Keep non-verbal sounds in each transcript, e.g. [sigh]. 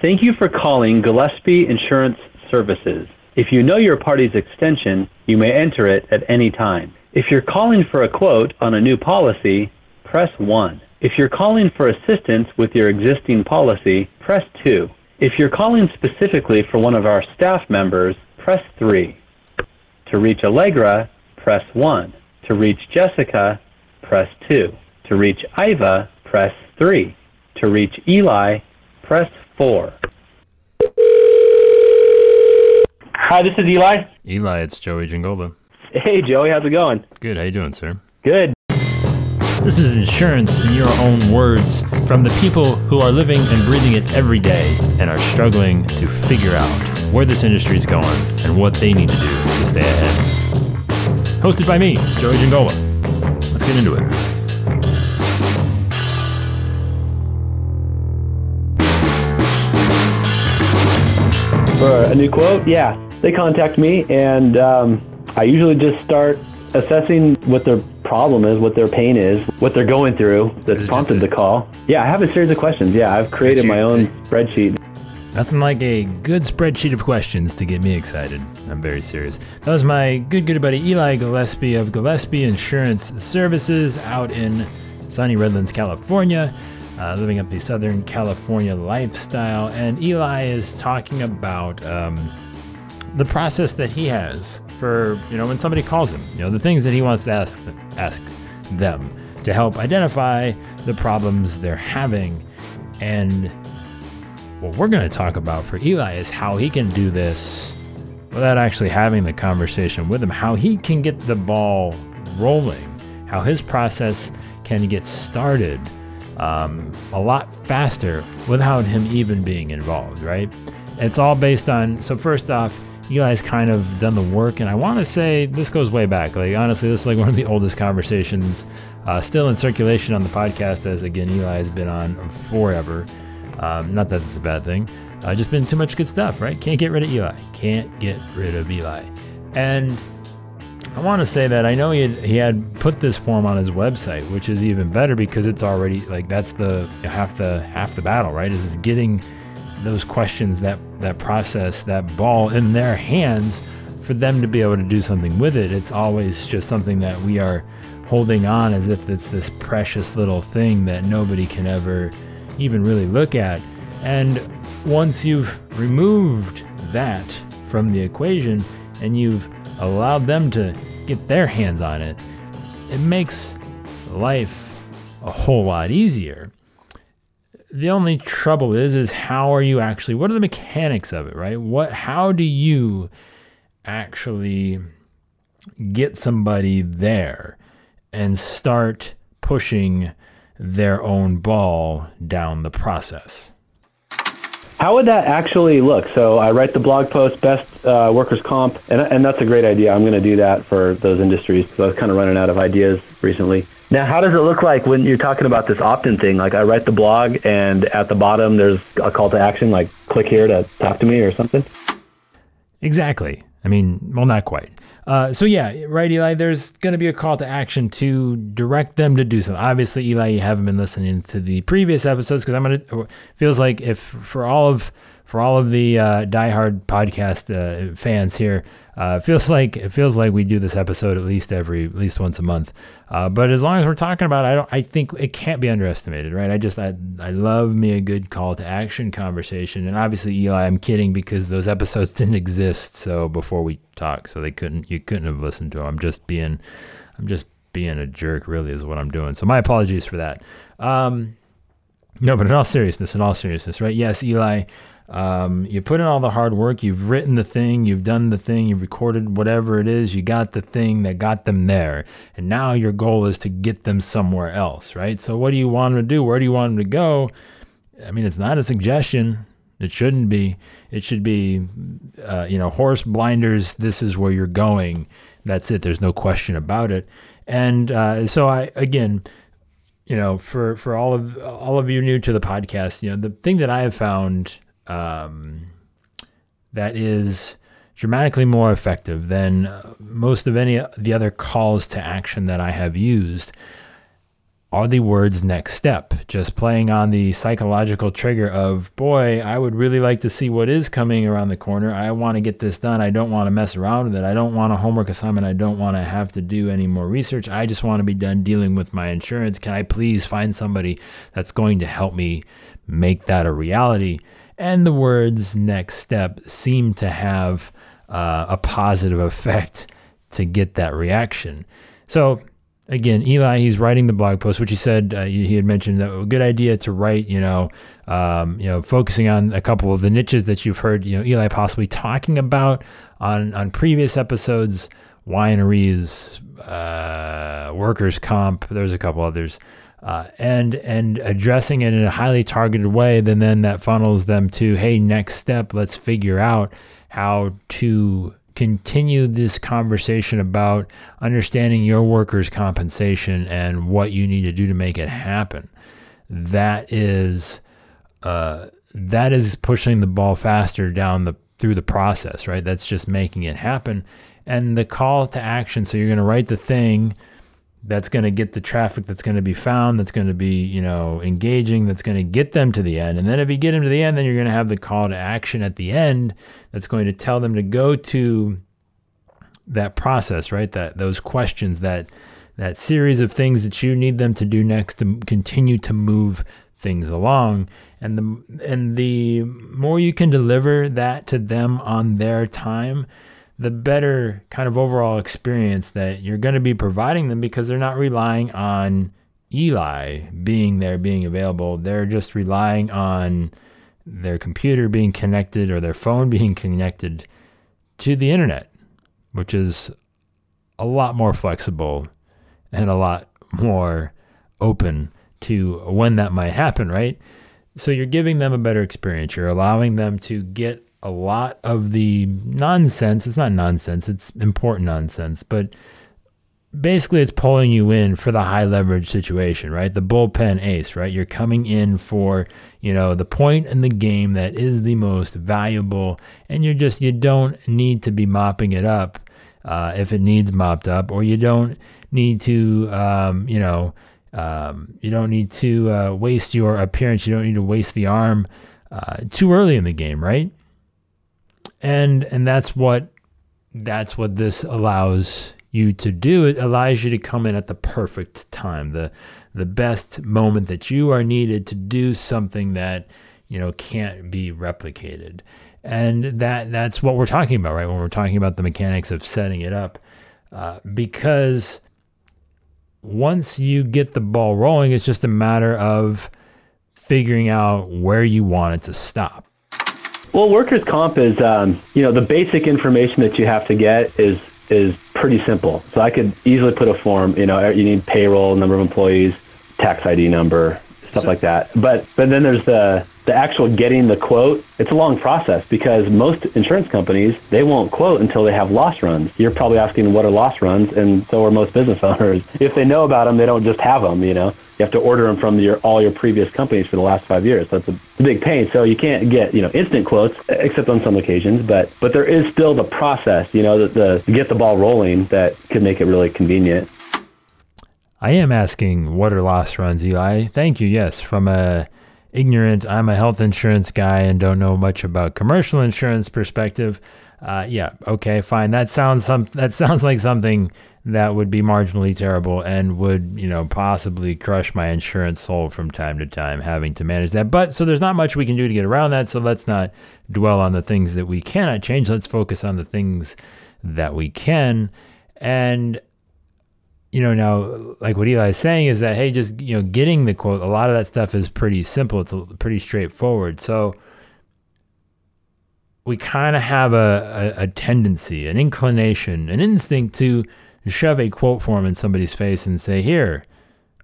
Thank you for calling Gillespie Insurance Services. If you know your party's extension, you may enter it at any time. If you're calling for a quote on a new policy, press 1. If you're calling for assistance with your existing policy, press 2. If you're calling specifically for one of our staff members, press 3. To reach Allegra, press 1. To reach Jessica, press 2. To reach Iva, press 3. To reach Eli, press 4. Hi, this is Eli. Eli, it's Joey Giangola. Hey, Joey, how's it going? Good. How you doing, sir? Good. This is insurance in your own words from the people who are living and breathing it every day and are struggling to figure out where this industry is going and what they need to do to stay ahead. Hosted by me, Joey Giangola. Let's get into it. For a new quote, yeah, they contact me, and um, I usually just start assessing what their problem is, what their pain is, what they're going through that Is prompted a- the call. Yeah, I have a series of questions. Yeah, I've created you- my own spreadsheet. Nothing like a good spreadsheet of questions to get me excited. I'm very serious. That was my good, good buddy Eli Gillespie of Gillespie Insurance Services out in sunny Redlands, California, uh, living up the Southern California lifestyle. And Eli is talking about um, the process that he has for you know when somebody calls him. You know the things that he wants to ask ask them to help identify the problems they're having and what we're going to talk about for Eli is how he can do this without actually having the conversation with him, how he can get the ball rolling, how his process can get started um, a lot faster without him even being involved, right? It's all based on, so first off, Eli's kind of done the work, and I want to say this goes way back. Like, honestly, this is like one of the oldest conversations uh, still in circulation on the podcast, as again, Eli has been on forever. Um, not that it's a bad thing. Uh, just been too much good stuff, right? Can't get rid of Eli. Can't get rid of Eli. And I want to say that I know he had, he had put this form on his website, which is even better because it's already like that's the half the half the battle, right? Is getting those questions, that that process, that ball in their hands for them to be able to do something with it. It's always just something that we are holding on as if it's this precious little thing that nobody can ever even really look at. And once you've removed that from the equation and you've allowed them to get their hands on it, it makes life a whole lot easier. The only trouble is is how are you actually what are the mechanics of it, right? What how do you actually get somebody there and start pushing their own ball down the process? How would that actually look? So I write the blog post, best uh, workers' comp, and, and that's a great idea. I'm going to do that for those industries. So I was kind of running out of ideas recently. Now, how does it look like when you're talking about this opt-in thing? Like I write the blog, and at the bottom there's a call to action, like click here to talk to me or something. Exactly. I mean, well, not quite. Uh, so yeah, right, Eli. There's going to be a call to action to direct them to do something. Obviously, Eli, you haven't been listening to the previous episodes because I'm gonna. Feels like if for all of for all of the uh, diehard podcast uh, fans here, uh, feels like it feels like we do this episode at least every at least once a month. Uh, but as long as we're talking about, it, I don't. I think it can't be underestimated, right? I just I I love me a good call to action conversation, and obviously Eli, I'm kidding because those episodes [laughs] didn't exist. So before we talk, so they couldn't you couldn't have listened to them. I'm just being I'm just being a jerk, really, is what I'm doing. So my apologies for that. Um, no, but in all seriousness, in all seriousness, right? Yes, Eli, um, you put in all the hard work. You've written the thing, you've done the thing, you've recorded whatever it is. You got the thing that got them there, and now your goal is to get them somewhere else, right? So what do you want them to do? Where do you want them to go? I mean, it's not a suggestion. It shouldn't be. It should be, uh, you know, horse blinders. This is where you're going. That's it. There's no question about it. And uh, so I again, you know, for for all of all of you new to the podcast, you know, the thing that I have found um, that is dramatically more effective than uh, most of any of the other calls to action that I have used are the words next step, just playing on the psychological trigger of, boy, I would really like to see what is coming around the corner. I want to get this done. I don't want to mess around with it. I don't want a homework assignment. I don't want to have to do any more research. I just want to be done dealing with my insurance. Can I please find somebody that's going to help me make that a reality? And the words next step seem to have uh, a positive [laughs] effect to get that reaction. So again, Eli, he's writing the blog post, which he said uh, he had mentioned that a good idea to write, you know, um, you know, focusing on a couple of the niches that you've heard, you know, Eli possibly talking about on on previous episodes, wineries, uh, workers' comp. There's a couple others. Uh, and and addressing it in a highly targeted way, then then that funnels them to hey, next step, let's figure out how to continue this conversation about understanding your workers' compensation and what you need to do to make it happen. That is uh, that is pushing the ball faster down the through the process, right? That's just making it happen. And the call to action. So you're going to write the thing that's going to get the traffic that's going to be found that's going to be you know engaging that's going to get them to the end. And then if you get them to the end then you're going to have the call to action at the end that's going to tell them to go to that process right? That those questions that that series of things that you need them to do next to continue to move things along. And the and the more you can deliver that to them on their time the better kind of overall experience that you're going to be providing them because they're not relying on Eli being there, being available. They're just relying on their computer being connected or their phone [laughs] being connected to the internet, which is a lot more flexible and a lot more open to when that might happen, right? So you're giving them a better experience. You're allowing them to get a lot of the nonsense. It's not nonsense, it's important nonsense, but basically it's pulling you in for the high leverage situation, right? The bullpen ace, right? You're coming in for, you know, the point in the game that is the most valuable, and you're just, you don't need to be mopping it up uh, if it needs mopped up, or you don't need to, um, you know, um, you don't need to uh, waste your appearance. You don't need to waste the arm uh, too early in the game, right? And and that's what that's what this allows you to do. It allows you to come in at the perfect time the the best moment that you are needed to do something that you know can't be replicated. And that that's what we're talking about right? When we're talking about the mechanics of setting it up uh, because once you get the ball rolling it's just a matter of figuring out where you want it to stop well, workers' comp is, um, you know, the basic information that you have to get is is pretty simple. So I could easily put a form. You know, you need payroll, number of employees, tax ID number, stuff so, like that. But but then there's the the actual getting the quote, it's a long process because most insurance companies, they won't quote until they have loss runs. You're probably asking what are loss runs, and so are most business [laughs] owners. If they know about them, they don't just have them, you know. You have to order them from your all your previous companies for the last five years. That's a, big pain. So you can't get you know instant quotes except on some occasions. But but there is still the process, you know, the, the get the ball rolling that could make it really convenient. I am asking what are loss runs, Eli. Thank you. Yes, from a ignorant, I'm a health insurance guy and don't know much about commercial insurance perspective. Uh, yeah, okay, fine. That sounds some. That sounds like something that would be marginally terrible and would, you know, possibly crush my insurance soul from time to time having to manage that. But so there's not much we can do to get around that. So let's not dwell on the things that we cannot change. Let's focus on the things that we can. And you know, now like what Eli is saying is that hey, just you know, getting the quote, a lot of that stuff is pretty simple. It's pretty straightforward. So we kind of have a, a, a tendency, an inclination, an instinct to shove a quote form in somebody's face and say, "Here,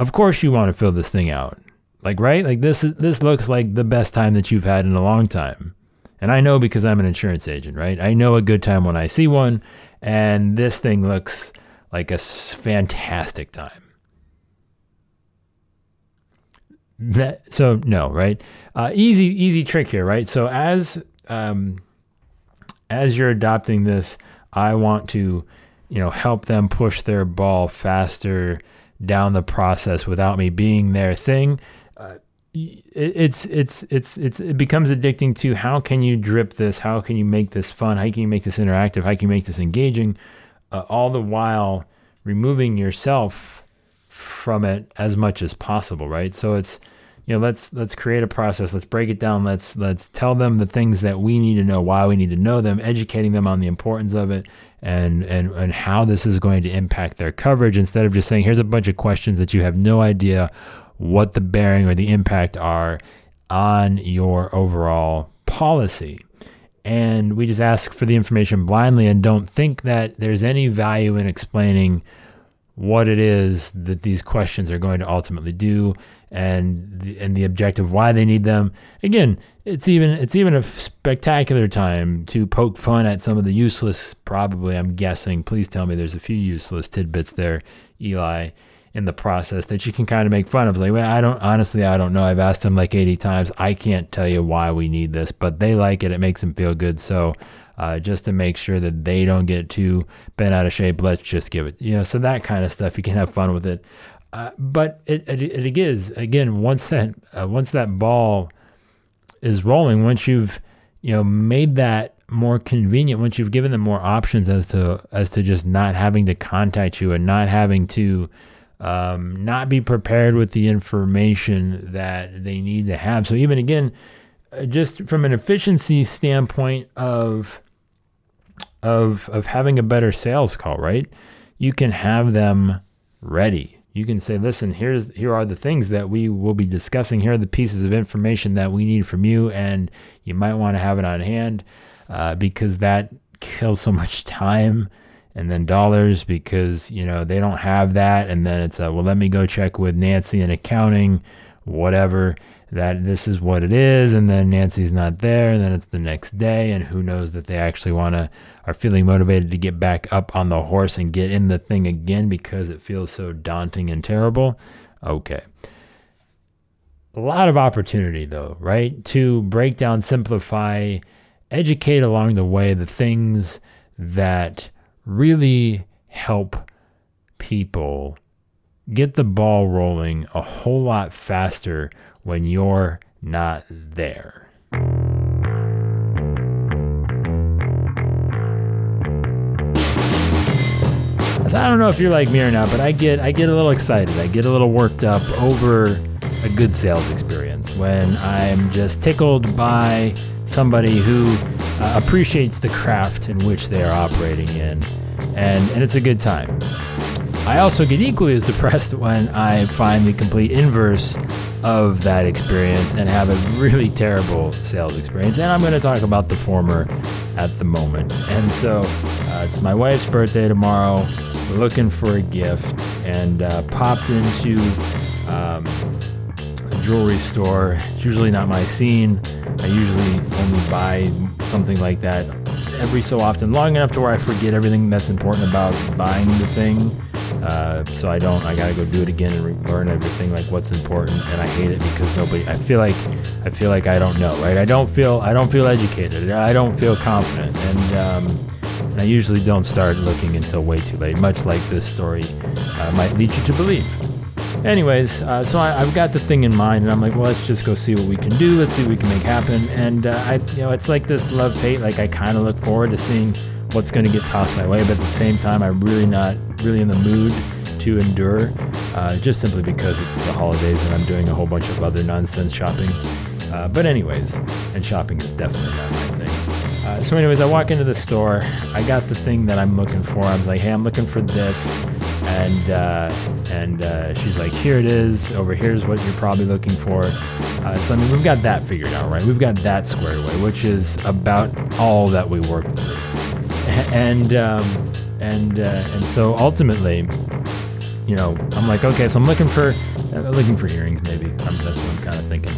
of course you want to fill this thing out." Like, right? Like this this looks like the best time that you've had in a long time. And I know because I'm an insurance agent, right? I know a good time when I see one, and this thing looks like a fantastic time. That so no, right? Uh, easy easy trick here, right? So as um, as you're adopting this, I want to you know, help them push their ball faster down the process without me being their thing. Uh, it's it's it's it's it becomes addicting to how can you drip this? How can you make this fun? How can you make this interactive? How can you make this engaging? Uh, all the while removing yourself from it as much as possible right? So it's you know let's let's create a process. Let's break it down. Let's let's tell them the things that we need to know why we need to know them educating them on the importance of it and and and how this is going to impact their coverage instead of just saying here's a bunch of questions that you have no idea what the bearing or the impact are on your overall policy. And we just ask for the information blindly and don't think that there's any value in explaining what it is that these questions are going to ultimately do and the, and the objective why they need them. Again, it's even it's even a spectacular time to poke fun at some of the useless probably I'm guessing. Please tell me there's a few useless tidbits there, Eli in the process that you can kind of make fun of. like, well, I don't honestly, I don't know. I've asked them like 80 times. I can't tell you why we need this, but they like it. It makes them feel good. So, uh, just to make sure that they don't get too bent out of shape, let's just give it. You know, so that kind of stuff. You can have fun with it. Uh, but it, it, it is again once that uh, once that ball is rolling, once you've you know made that more convenient, once you've given them more options as to as to just not having to contact you and not having to um, not be prepared with the information that they need to have. So, even again, uh, just from an efficiency standpoint of of of having a better sales call, right? You can have them ready. You can say, "Listen, here's here are the things that we will be discussing. Here are the pieces of information that we need from you, and you might want to have it on hand uh, because that kills so [laughs] much time and then dollars because you know they don't have that and then it's a well let me go check with Nancy in accounting whatever that this is what it is and then Nancy's not there and then it's the next day and who knows that they actually want to are feeling motivated to get back up on the horse and get in the thing again because it feels so daunting and terrible? Okay. A lot of opportunity though right? To break down simplify educate along the way the things that really help people get the ball rolling a whole lot faster when you're not there. So I don't know if you're like me or not, but I get I get a little excited. I get a little worked up over a good sales experience when I'm just tickled by somebody who uh, appreciates the craft in which they are operating in, and, and it's a good time. I also get equally as depressed when I find the complete inverse of that experience and have a really terrible sales experience. And I'm going to talk about the former at the moment. And so uh, it's my wife's birthday tomorrow. Looking for a gift and uh, popped into um, a jewelry store. It's usually not my scene. I usually only buy something like that every so often, long enough to where I forget everything that's important about buying the thing. Uh, so I don't. I gotta go do it again and learn everything like what's important, and I hate it because nobody. I feel like I feel like I don't know, right? I don't feel I don't feel educated. I don't feel confident, and um, and I usually don't start looking until way too late. Much like this story uh, might lead you to believe. Anyways, uh, so I, have got the thing in mind, and I'm like, well, let's just go see what we can do. Let's see what we can make happen. And uh, I, you know, it's like this love hate. Like I kind of look forward to seeing what's going to get tossed my way, but at the same time, I'm really not really in the mood to endure, uh, just simply because it's the holidays and I'm doing a whole bunch of other nonsense shopping. Uh, but anyways, and shopping is definitely not my thing. Uh, so anyways, I walk into the store. I got the thing that I'm looking for. I was like, hey, I'm looking for this and uh, and uh, she's like, here it is. Over here's what you're probably looking for. Uh, so I mean, we've got that figured out, right? We've got that squared away, which is about all that we work through. [laughs] And um, and uh, and so ultimately, you know, I'm like, okay, so I'm looking for uh, looking for earrings, maybe. I'm, that's what I'm kind of thinking.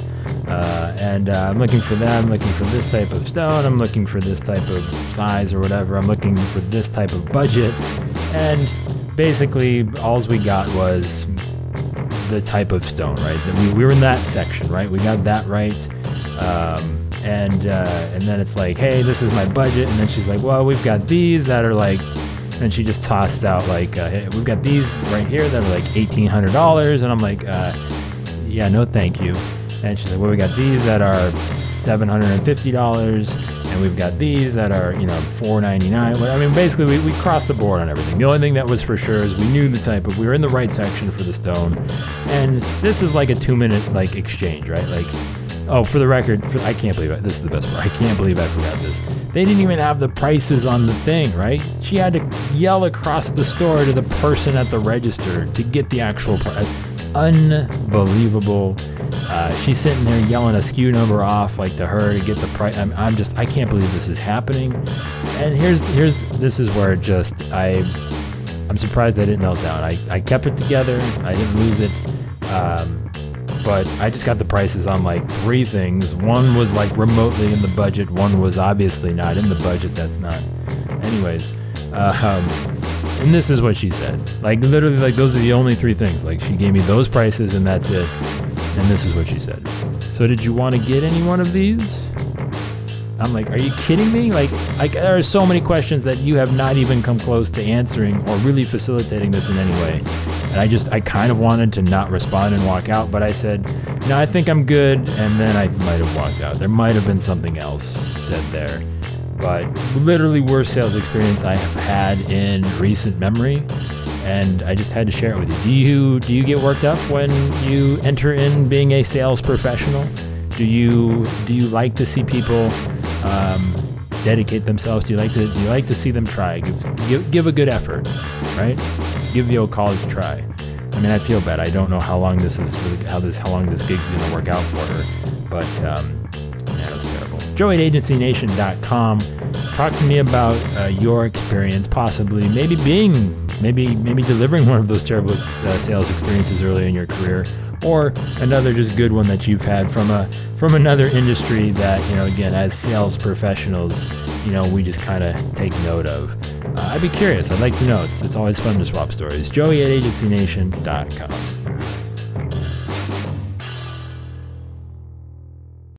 Uh, and uh, I'm looking for that. I'm looking for this type of stone. I'm looking for this type of size or whatever. I'm looking for this type of budget. And basically, all we got was the type of stone, right? We, we were in that section, right? We got that right. Um, and uh, and then it's like, hey, this is my budget. And then she's like, well, we've got these that are like, And she just tossed out like, uh, hey, we've got these right here that are like $1,800. And I'm like, uh, yeah, no, thank you. And she's like, well, we got these that are $750 and we've got these that are, you know, $499. I mean, basically, we, we crossed the board on everything. The only thing that was for sure is we knew the type of, we were in the right section for the stone. And this is like a two minute, like, exchange, right? Like, oh, for the record, for, I can't believe it. This is the best part. I can't believe I forgot this. They didn't even have the prices on the thing, right? She had to yell across the store to the person at the register to get the actual price. Unbelievable uh, she's sitting there yelling a SKU number off, like to her to get the price. I'm, I'm just, I can't believe this is happening. And here's, here's, this is where it just, I, I'm surprised I didn't melt down. I, I kept it together. I didn't lose it. Um, but I just got the prices on like three things. One was like remotely in the budget. One was obviously not in the budget. That's not. Anyways, uh, um, and this is what she said. Like literally, like those are the only three things. Like she gave me those prices, and that's it. And this is what she said. So, did you want to get any one of these? I'm like, are you kidding me? Like, like there are so many questions that you have not even come close to answering or really facilitating this in any way. And I just, I kind of wanted to not respond and walk out, but I said, no, I think I'm good. And then I might have walked out. There might have been something else said there. But literally worst sales experience I have had in recent memory and I just had to share it with you. Do you do you get worked up when you enter in being a sales professional? Do you do you like to see people um, dedicate themselves? Do you like to you like to see them try? Give, give, give a good effort, right? Give the old college try. I mean, I feel bad. I don't know how long this is how this how long this gig's gonna work out for her, but um, it was terrible. Joe at agencynation.com. Talk to me about uh, your experience, possibly maybe being maybe maybe delivering [laughs] one of those terrible uh, sales experiences earlier in your career or another just good one that you've had from a from another industry that you know again as sales professionals you know we just kind of take note of. Uh, i'd be curious. I'd like to know. It's, it's always fun to swap stories. Joey at agencynation.com